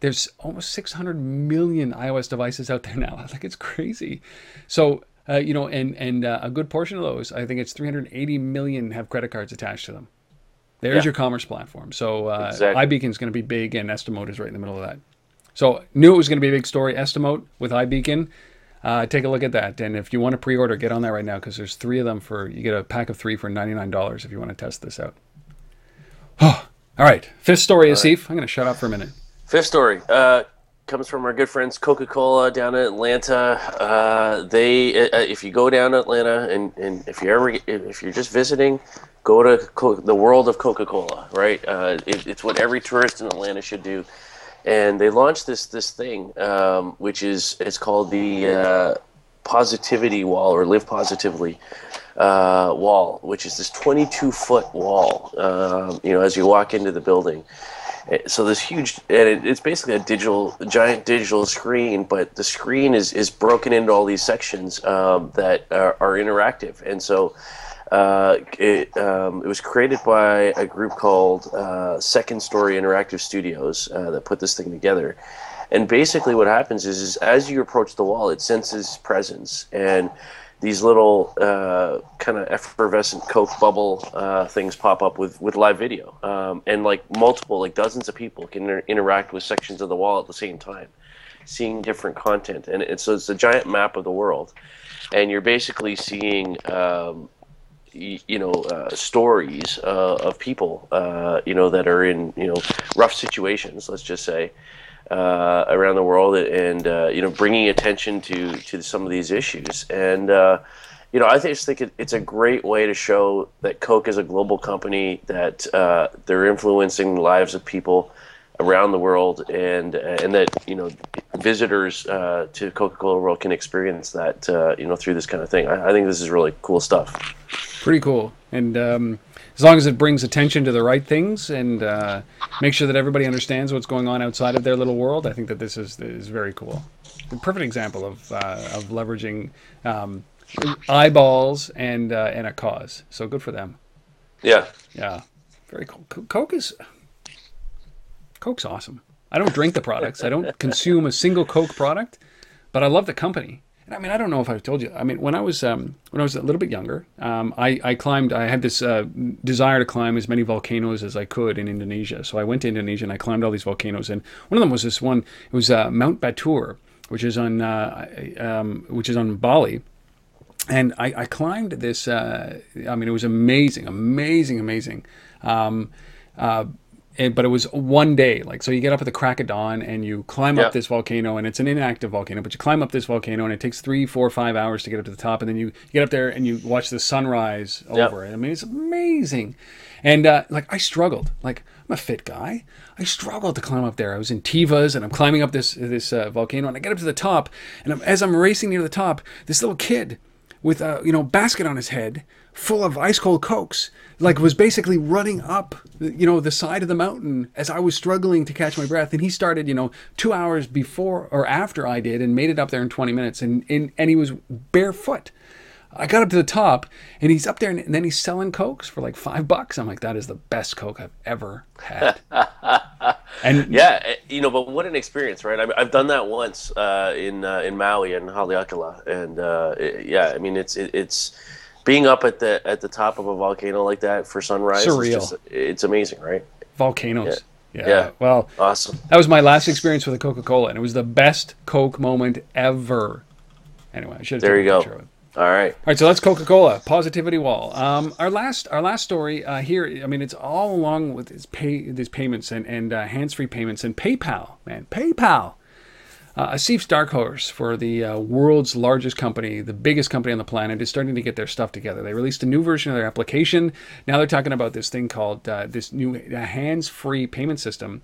There's almost 600 million iOS devices out there now. Like it's crazy. So uh, you know, and and uh, a good portion of those, I think it's 380 million have credit cards attached to them. There's Yeah. your commerce platform. So uh, Exactly. iBeacon is going to be big, and Estimote is right in the middle of that. So knew it was going to be a big story. Estimote with iBeacon. Uh, take a look at that, and if you want to pre-order, get on that right now because there's three of them for you get a pack of three for ninety nine dollars if you want to test this out. Oh, all right. Fifth story, Asif. I'm going to shut up for a minute. Fifth story uh, comes from our good friends Coca Cola down in Atlanta. Uh, they, uh, if you go down to Atlanta and, and if you ever if you're just visiting, go to Co- the world of Coca Cola. Right, uh, it, it's what every tourist in Atlanta should do. And they launched this this thing, um, which is it's called the uh, Positivity Wall or Live Positively uh, wall, which is this 22 foot wall. Um, you know, as you walk into the building. So this huge, and it, it's basically a digital, giant digital screen, but the screen is is broken into all these sections um, that are, are interactive, and so. Uh, it, um, it was created by a group called uh, Second Story Interactive Studios uh, that put this thing together. And basically, what happens is, is as you approach the wall, it senses presence, and these little uh, kind of effervescent Coke bubble uh, things pop up with, with live video, um, and like multiple, like dozens of people can inter- interact with sections of the wall at the same time, seeing different content, and it's so it's a giant map of the world, and you're basically seeing. Um, y- you know uh, stories uh, of people uh, you know that are in you know rough situations let's just say uh, around the world and uh, you know bringing attention to to some of these issues. And uh, you know I just think it, it's a great way to show that Coke is a global company that uh, they're influencing the lives of people around the world and and that you know visitors uh, to Coca-Cola World can experience that uh, you know through this kind of thing. I, I think this is really cool stuff. Pretty cool. And um, as long as it brings attention to the right things and uh, make sure that everybody understands what's going on outside of their little world, I think that this is is very cool. A perfect example of uh, of leveraging um, eyeballs and uh, and a cause. So good for them. yeah Yeah, very cool. Coke is Coke's awesome. I don't drink the products. I don't consume a single Coke product, but I love the company. And I mean, I don't know if I've told you. I mean, when I was um, when I was a little bit younger, um, I, I climbed. I had this uh, desire to climb as many volcanoes as I could in Indonesia. So I went to Indonesia and I climbed all these volcanoes. And one of them was this one. It was uh, Mount Batur, which is on uh, um, which is on Bali and I, I climbed this. Uh, I mean, it was amazing, amazing, amazing. Um, uh, and- but it was one day. Like, so you get up at the crack of dawn and you climb Yeah. up this volcano, and it's an inactive volcano, but you climb up this volcano, and it takes three, four, five hours to get up to the top, and then you, you get up there and you watch the sunrise over it. I mean, it's amazing. And uh, like, I struggled. Like, I'm a fit guy. I struggled to climb up there. I was in Tevas, and I'm climbing up this this uh, volcano, and I get up to the top, and I'm, as I'm racing near the top, this little kid with a you know basket on his head full of ice cold cokes like was basically running up you know the side of the mountain as i was struggling to catch my breath and he started you know two hours before or after i did and made it up there in 20 minutes and and, and he was barefoot I got up to the top, and he's up there, and then he's selling cokes for like five bucks. I'm like, that is the best coke I've ever had. and yeah, eh, you know, but what an experience, right? I have done that once uh, in uh, in Maui and Haleakala, and uh, it, yeah, I mean, it's it, it's being up at the at the top of a volcano like that for sunrise. Surreal. Just, it's amazing, right? Volcanoes. Yeah. yeah. yeah. Well, awesome. That was my last experience with a Coca Cola, and it was the best Coke moment ever. Anyway, I should have there you go. All right. All right. So that's Coca Cola Positivity Wall. Um, our last our last story uh, here. I mean, it's all along with these pay these payments and and uh, hands free payments and PayPal. Man, PayPal. Uh, dark horse for the uh, world's largest company, the biggest company on the planet, is starting to get their stuff together. They released a new version of their application. Now they're talking about this thing called uh, this new hands-free payment system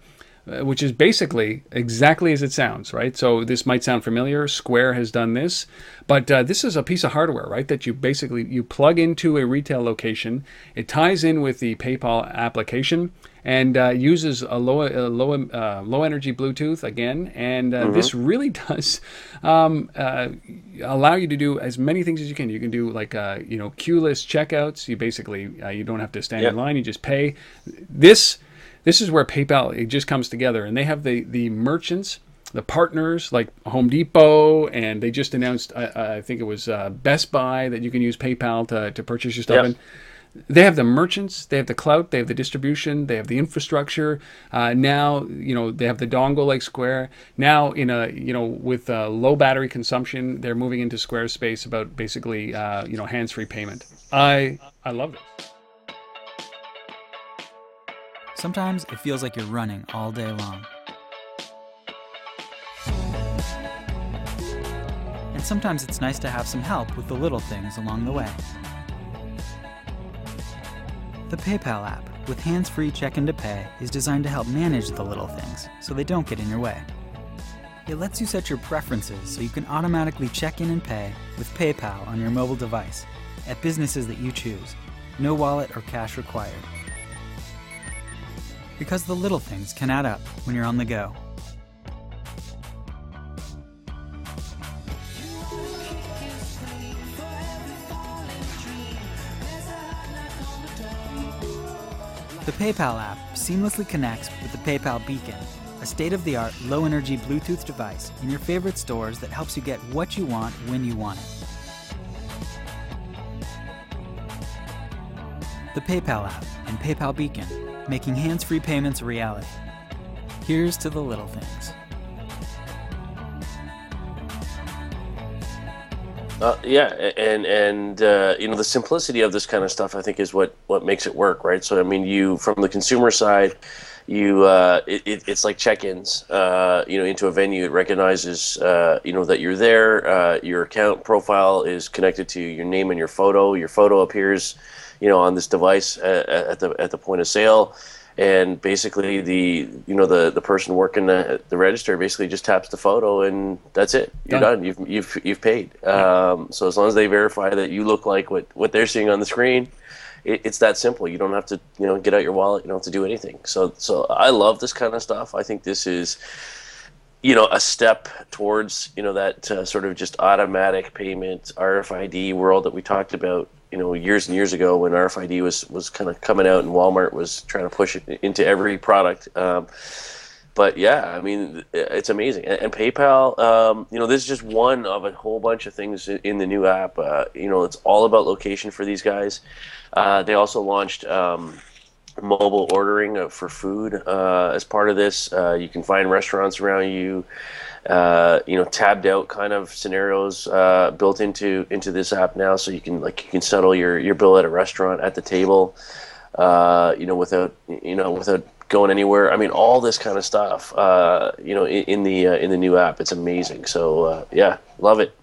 uh, which is basically exactly as it sounds, right? So this might sound familiar. Square has done this, but uh, this is a piece of hardware, right? That you basically you plug into a retail location. It ties in with the PayPal application and uh, uses a low low uh, low energy Bluetooth again. And uh, mm-hmm. this really does um, uh, allow you to do as many things as you can. You can do like you know queueless checkouts. You basically you don't have to stand yep. in line. You just pay. This this is where PayPal it just comes together, and they have the the merchants, the partners like Home Depot, and they just announced I, I think it was uh, Best Buy that you can use PayPal to to purchase your stuff. Yep. in. They have the merchants, they have the clout, they have the distribution, they have the infrastructure. Uh, now, you know, they have the dongle like Square. Now, in a you know, with uh, low battery consumption, they're moving into Squarespace about basically uh, you know hands-free payment. I I love it. Sometimes it feels like you're running all day long. And sometimes it's nice to have some help with the little things along the way. The PayPal app with hands free check in to pay is designed to help manage the little things so they don't get in your way. It lets you set your preferences so you can automatically check in and pay with PayPal on your mobile device at businesses that you choose. No wallet or cash required because the little things can add up when you're on the go. The PayPal app seamlessly connects with the PayPal Beacon, a state of the art low energy Bluetooth device in your favorite stores that helps you get what you want when you want it. The PayPal app and PayPal Beacon making hands free payments a reality. Here's to the little things. Uh, yeah, and and uh, you know the simplicity of this kind of stuff, I think, is what what makes it work, right? So I mean, you from the consumer side, you uh, it, it's like check-ins, uh, you know, into a venue. It recognizes, uh, you know, that you're there. Uh, your account profile is connected to your name and your photo. Your photo appears you know, on this device at, at the at the point of sale and basically the you know the the person working at the register basically just taps the photo and that's it. You're done, done. you've you've you've paid. Um, so as long as they verify that you look like what what they're seeing on the screen it, it's that simple. You don't have to you know get out your wallet. You don't have to do anything. So so I love this kind of stuff. I think this is you know a step towards you know that uh, sort of just automatic payment RFID world that we talked about you know years and years ago when RFID was was kind of coming out and Walmart was trying to push it into every product. Um, but yeah, I mean, it's amazing. And, and PayPal, um, you know, this is just one of a whole bunch of things in the new app. Uh, you know, it's all about location for these guys. Uh, they also launched um, mobile ordering for food uh, as part of this. Uh, you can find restaurants around you uh, you know tabbed out kind of scenarios uh, built into into this app now, so you can like you can settle your your bill at a restaurant at the table, uh, you know without you know without going anywhere. I mean all this kind of stuff, uh, you know in, in the uh, in the new app. It's amazing. So uh, yeah, love it.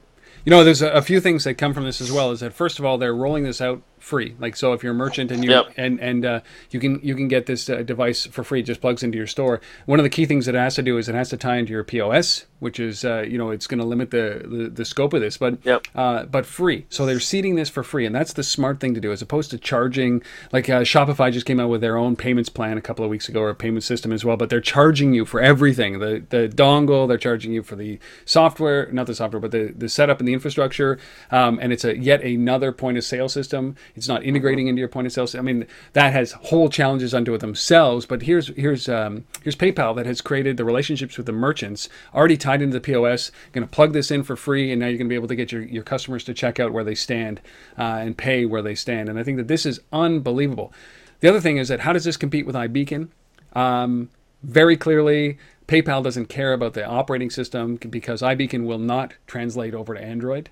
You know, there's a, a, few things that come from this as well. Is that first of all, they're rolling this out free. Like so, if you're a merchant and you Yep. and and uh, you can you can get this uh, device for free. It just plugs into your store. One of the key things that it has to do is it has to tie into your POS, which is uh, you know it's going to limit the, the the scope of this, but Yep. uh, but free. So they're seeding this for free, and that's the smart thing to do, as opposed to charging. Like uh, Shopify just came out with their own payments plan a couple of weeks ago, or a payment system as well. But they're charging you for everything. The the dongle, they're charging you for the software, not the software, but the the setup and the infrastructure. Um, and it's a yet another point of sale system. It's not integrating into your point of sale. I mean, that has whole challenges unto themselves. But here's here's um, here's PayPal that has created the relationships with the merchants already tied into the POS. Going to plug this in for free, and now you're going to be able to get your, your customers to check out where they stand uh, and pay where they stand. And I think that this is unbelievable. The other thing is that how does this compete with iBeacon? Um, very clearly, PayPal doesn't care about the operating system because iBeacon will not translate over to Android.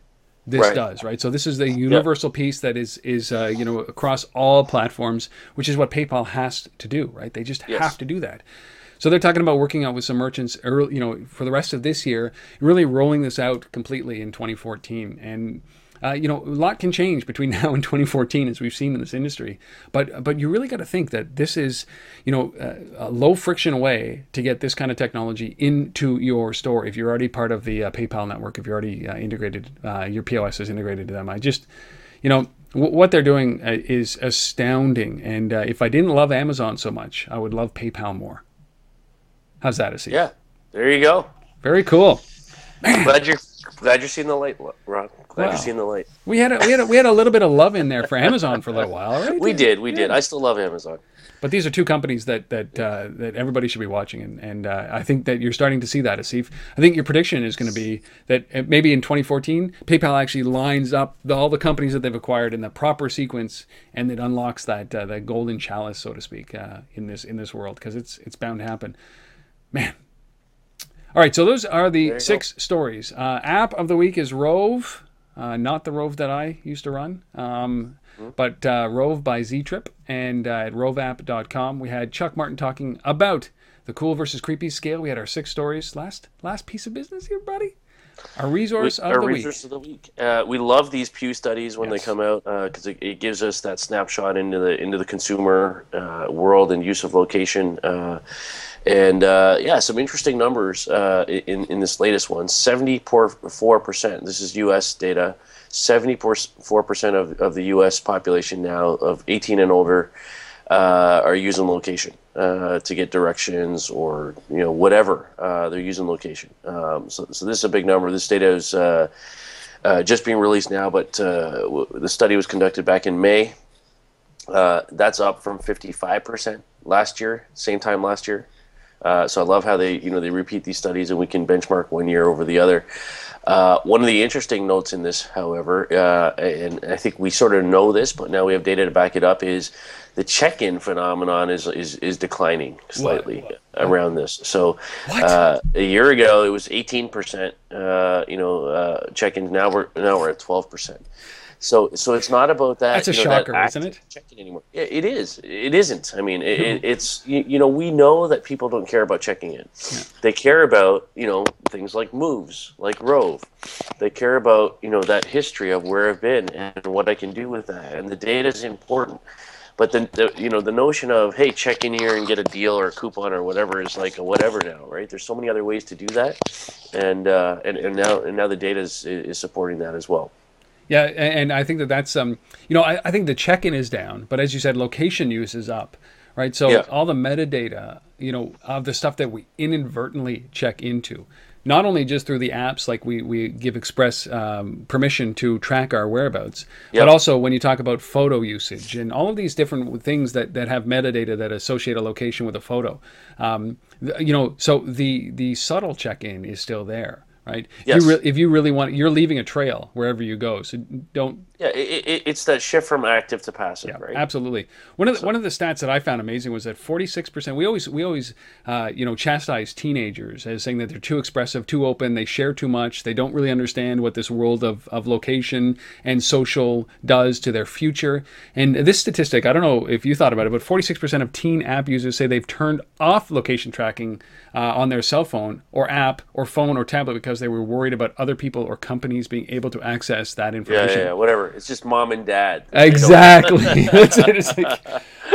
This Right. does, right? So this is the universal piece that is is uh, you know across all platforms, which is what PayPal has to do, right? They just Yes. have to do that. So they're talking about working out with some merchants early, you know, for the rest of this year, really rolling this out completely in 2014. And uh, you know, a lot can change between now and 2014, as we've seen in this industry. But but you really got to think that this is, you know, uh, a low friction way to get this kind of technology into your store. If you're already part of the uh, PayPal network, if you're already uh, integrated, uh, your POS is integrated to them. I just, you know. wh- What they're doing is astounding, and uh, if I didn't love Amazon so much, I would love PayPal more. How's that, Asif? Yeah, there you go. Very cool. Glad you're glad you're seeing the light, Ron. Glad Wow. you're seeing the light. We had a, we had a, we had a little bit of love in there for Amazon for a little while, right? We did, we did. I still love Amazon. But these are two companies that that uh, that everybody should be watching, and and uh, I think that you're starting to see that, Asif. I think your prediction is going to be that uh, maybe in 2014, PayPal actually lines up the, all the companies that they've acquired in the proper sequence, and it unlocks that uh, that golden chalice, so to speak, uh, in this in this world because it's it's bound to happen. Man. All right, so those are the six stories. Uh, app of the week is Rove, uh, not the Rove that I used to run, um, but uh, Rove by Ztrip. And uh, at roveapp.com, we had Chuck Martin talking about the cool versus creepy scale. We had our six stories. Last last piece of business here, buddy. Our resource of Our the resource week. of the week. Uh, we love these Pew studies when Yes. they come out because it, it gives us that snapshot into the into the consumer uh, world and use of location. And uh, yeah, some interesting numbers uh, in in this latest one. Seventy four percent. This is U.S. data. Seventy four percent of of the U.S. population now of eighteen and older uh, are using location uh, to get directions or you know whatever uh, they're using location. Um, so, so this is a big number. This data is uh, just being released now, but w- the study was conducted back in May. That's up from 55% last year, same time last year. Uh, so I love how they, you know, they repeat these studies and we can benchmark one year over the other. Uh, one of the interesting notes in this, however, uh, and I think we sort of know this, but now we have data to back it up, is the check-in phenomenon is is, is declining slightly around this. So uh, a year ago it was 18%, uh, you know, uh, check-ins. Now we're now we're at 12%. So so it's not about that. That's a you know, shocker, isn't it? Check-in anymore. Yeah, it is. It isn't. I mean, it, it, it's you, you know we know that people don't care about checking in. They care about you know things like moves, like Rove. They care about you know that history of where I've been and what I can do with that, and the data is important. But the, the you know the notion of hey check in here and get a deal or a coupon or whatever is like a whatever now, right? There's so many other ways to do that, and uh, and, and now and now the data is, is supporting that as well. Yeah, and I think that that's um, you know, I, I think the check-in is down, but as you said, location use is up, right? So Yeah. all the metadata, you know, of the stuff that we inadvertently check into, not only just through the apps, like we we give express um, permission to track our whereabouts, Yep. but also when you talk about photo usage and all of these different things that that have metadata that associate a location with a photo, um, th- you know, so the the subtle check-in is still there. Right. If Yes. you re- if you really want, you're leaving a trail wherever you go. So don't Yeah, it, it, it's that shift from active to passive, yeah, right? absolutely. One of the, one of the stats that I found amazing was that 46%. We always we always uh, you know chastise teenagers as saying that they're too expressive, too open, they share too much, they don't really understand what this world of, of location and social does to their future. And this statistic, I don't know if you thought about it, but 46% of teen app users say they've turned off location tracking uh, on their cell phone or app or phone or tablet because because they were worried about other people or companies being able to access that information. yeah, yeah, whatever. It's just mom and dad. Exactly. That's it. It's like,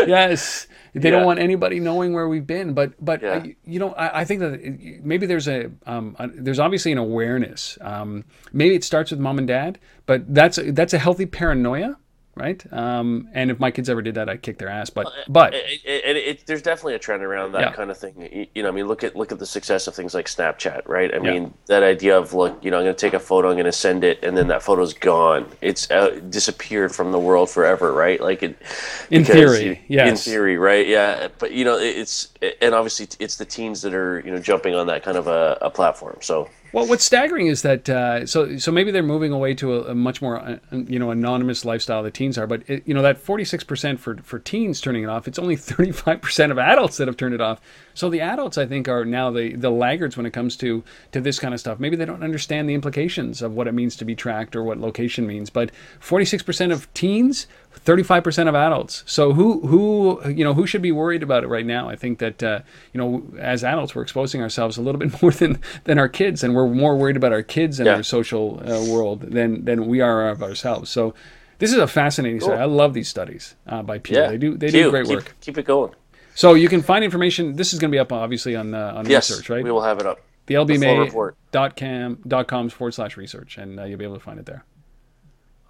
yes, they Yeah. don't want anybody knowing where we've been. But but Yeah. uh, you know, I, I think that maybe there's a, um, a there's obviously an awareness. Um, maybe it starts with mom and dad, but that's a, that's a healthy paranoia, right? Um, and if my kids ever did that, I'd kick their ass. But but it, it, it, there's definitely a trend around that Yeah. kind of thing. You, you know, I mean, look at look at the success of things like Snapchat, right? I Yeah. mean, that idea of look, you know, I'm going to take a photo, I'm going to send it, and then that photo's gone. It's uh, disappeared from the world forever, right? Like it. In because theory, yes. In theory, right? Yeah, but you know, it- it's and obviously it's the teens that are you know jumping on that kind of a, a platform. So Well, what's staggering is that uh, so so maybe they're moving away to a, a much more uh, you know anonymous lifestyle the teens are, but it, you know that forty six percent for for teens turning it off, it's only thirty five percent of adults that have turned it off. So the adults, I think, are now the the laggards when it comes to to this kind of stuff. Maybe they don't understand the implications of what it means to be tracked or what location means. But forty six percent of teens. 35% of adults. So who who you know who should be worried about it right now? I think that uh, you know as adults we're exposing ourselves a little bit more than than our kids, and we're more worried about our kids and Yeah. our social uh, world than than we are of ourselves. So this is a fascinating study. I love these studies uh, by Pew. yeah, They do they Q, do great keep, work. Keep it going. So you can find information. This is going to be up obviously on uh, on Yes, research, right? we will have it up. the lbma.com forward slash research, and uh, you'll be able to find it there.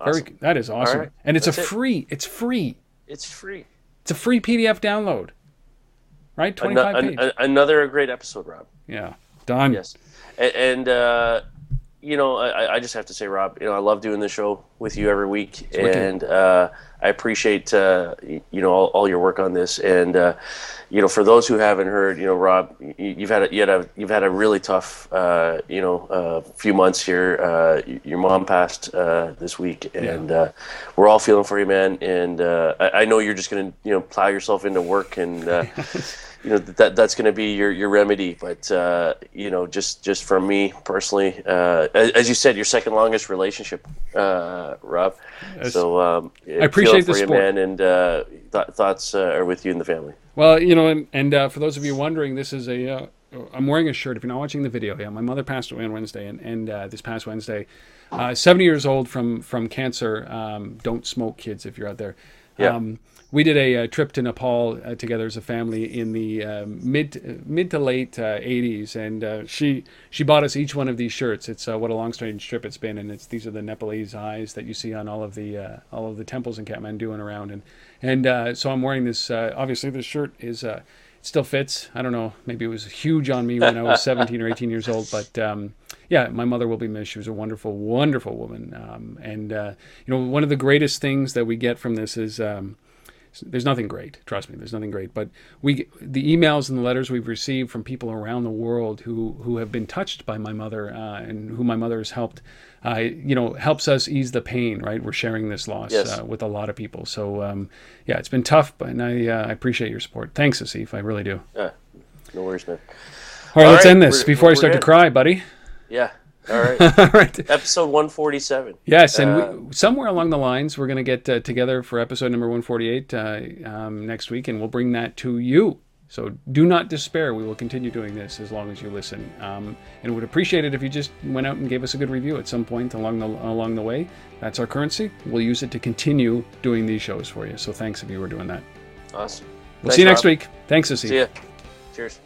Very, Awesome. that is awesome, right. and it's That's a it. free. It's free. It's free. It's a free PDF download. Right, Twenty five an- an- another great episode, Rob. yeah, done. Yes, and, and uh, you know, I, I just have to say, Rob, you know, I love doing the show with you every week, and uh, I appreciate uh, you know all, all your work on this. And uh, you know, for those who haven't heard, you know, Rob, you, you've had a, you had a you've had a really tough uh, you know uh, few months here. Uh, your mom passed uh, this week, and uh, we're all feeling for you, man. And uh, I, I know you're just gonna you know plow yourself into work and. You know that that's going to be your, your remedy but uh, you know just just from me personally uh, as, you said your second longest relationship uh, Rob so um, I appreciate the support. man and uh, th- thoughts uh, are with you and the family Well, you know, and, and uh, for those of you wondering, this is a. Uh, I'm wearing a shirt. If you're not watching the video, yeah, my mother passed away on Wednesday, and, and uh, this past Wednesday, uh, 70 years old from from cancer. Um, don't smoke, kids, if you're out there. Yeah. Um, we did a, uh trip to Nepal uh, together as a family in the uh, mid mid to late uh, 80s, and uh, she she bought us each one of these shirts. It's uh, what a long strange trip it's been, and it's these are the Nepalese eyes that you see on all of the uh, all of the temples in Kathmandu and around, and and so I'm wearing this. Obviously, this shirt is. Still fits. I don't know. Maybe it was huge on me when I was 17 or 18 years old, but um, yeah, my mother will be missed. She was a wonderful, wonderful woman. Um, and uh, you know, one of the greatest things that we get from this is um, there's nothing great. Trust me, there's nothing great. But we, the emails and the letters we've received from people around the world who who have been touched by my mother uh, and who my mother has helped, uh, you know, helps us ease the pain. Right, we're sharing this loss Yes. uh, with a lot of people. So um, yeah, it's been tough, but and I uh, I appreciate your support. Thanks, Asif. I really do. yeah no worries man All right, All let's right, end this before I start to cry, buddy. yeah all right All right. episode 147 Yes, and Uh, we, somewhere along the lines, we're going to get uh, together for episode number 148 uh, um, next week, and we'll bring that to you. So do not despair. We will continue doing this as long as you listen, um, and would appreciate it if you just went out and gave us a good review at some point along the along the way. That's our currency. We'll use it to continue doing these shows for you. So thanks if you were doing that. awesome We'll Thanks, see you next Rob. week. Thanks, Asif. see ya cheers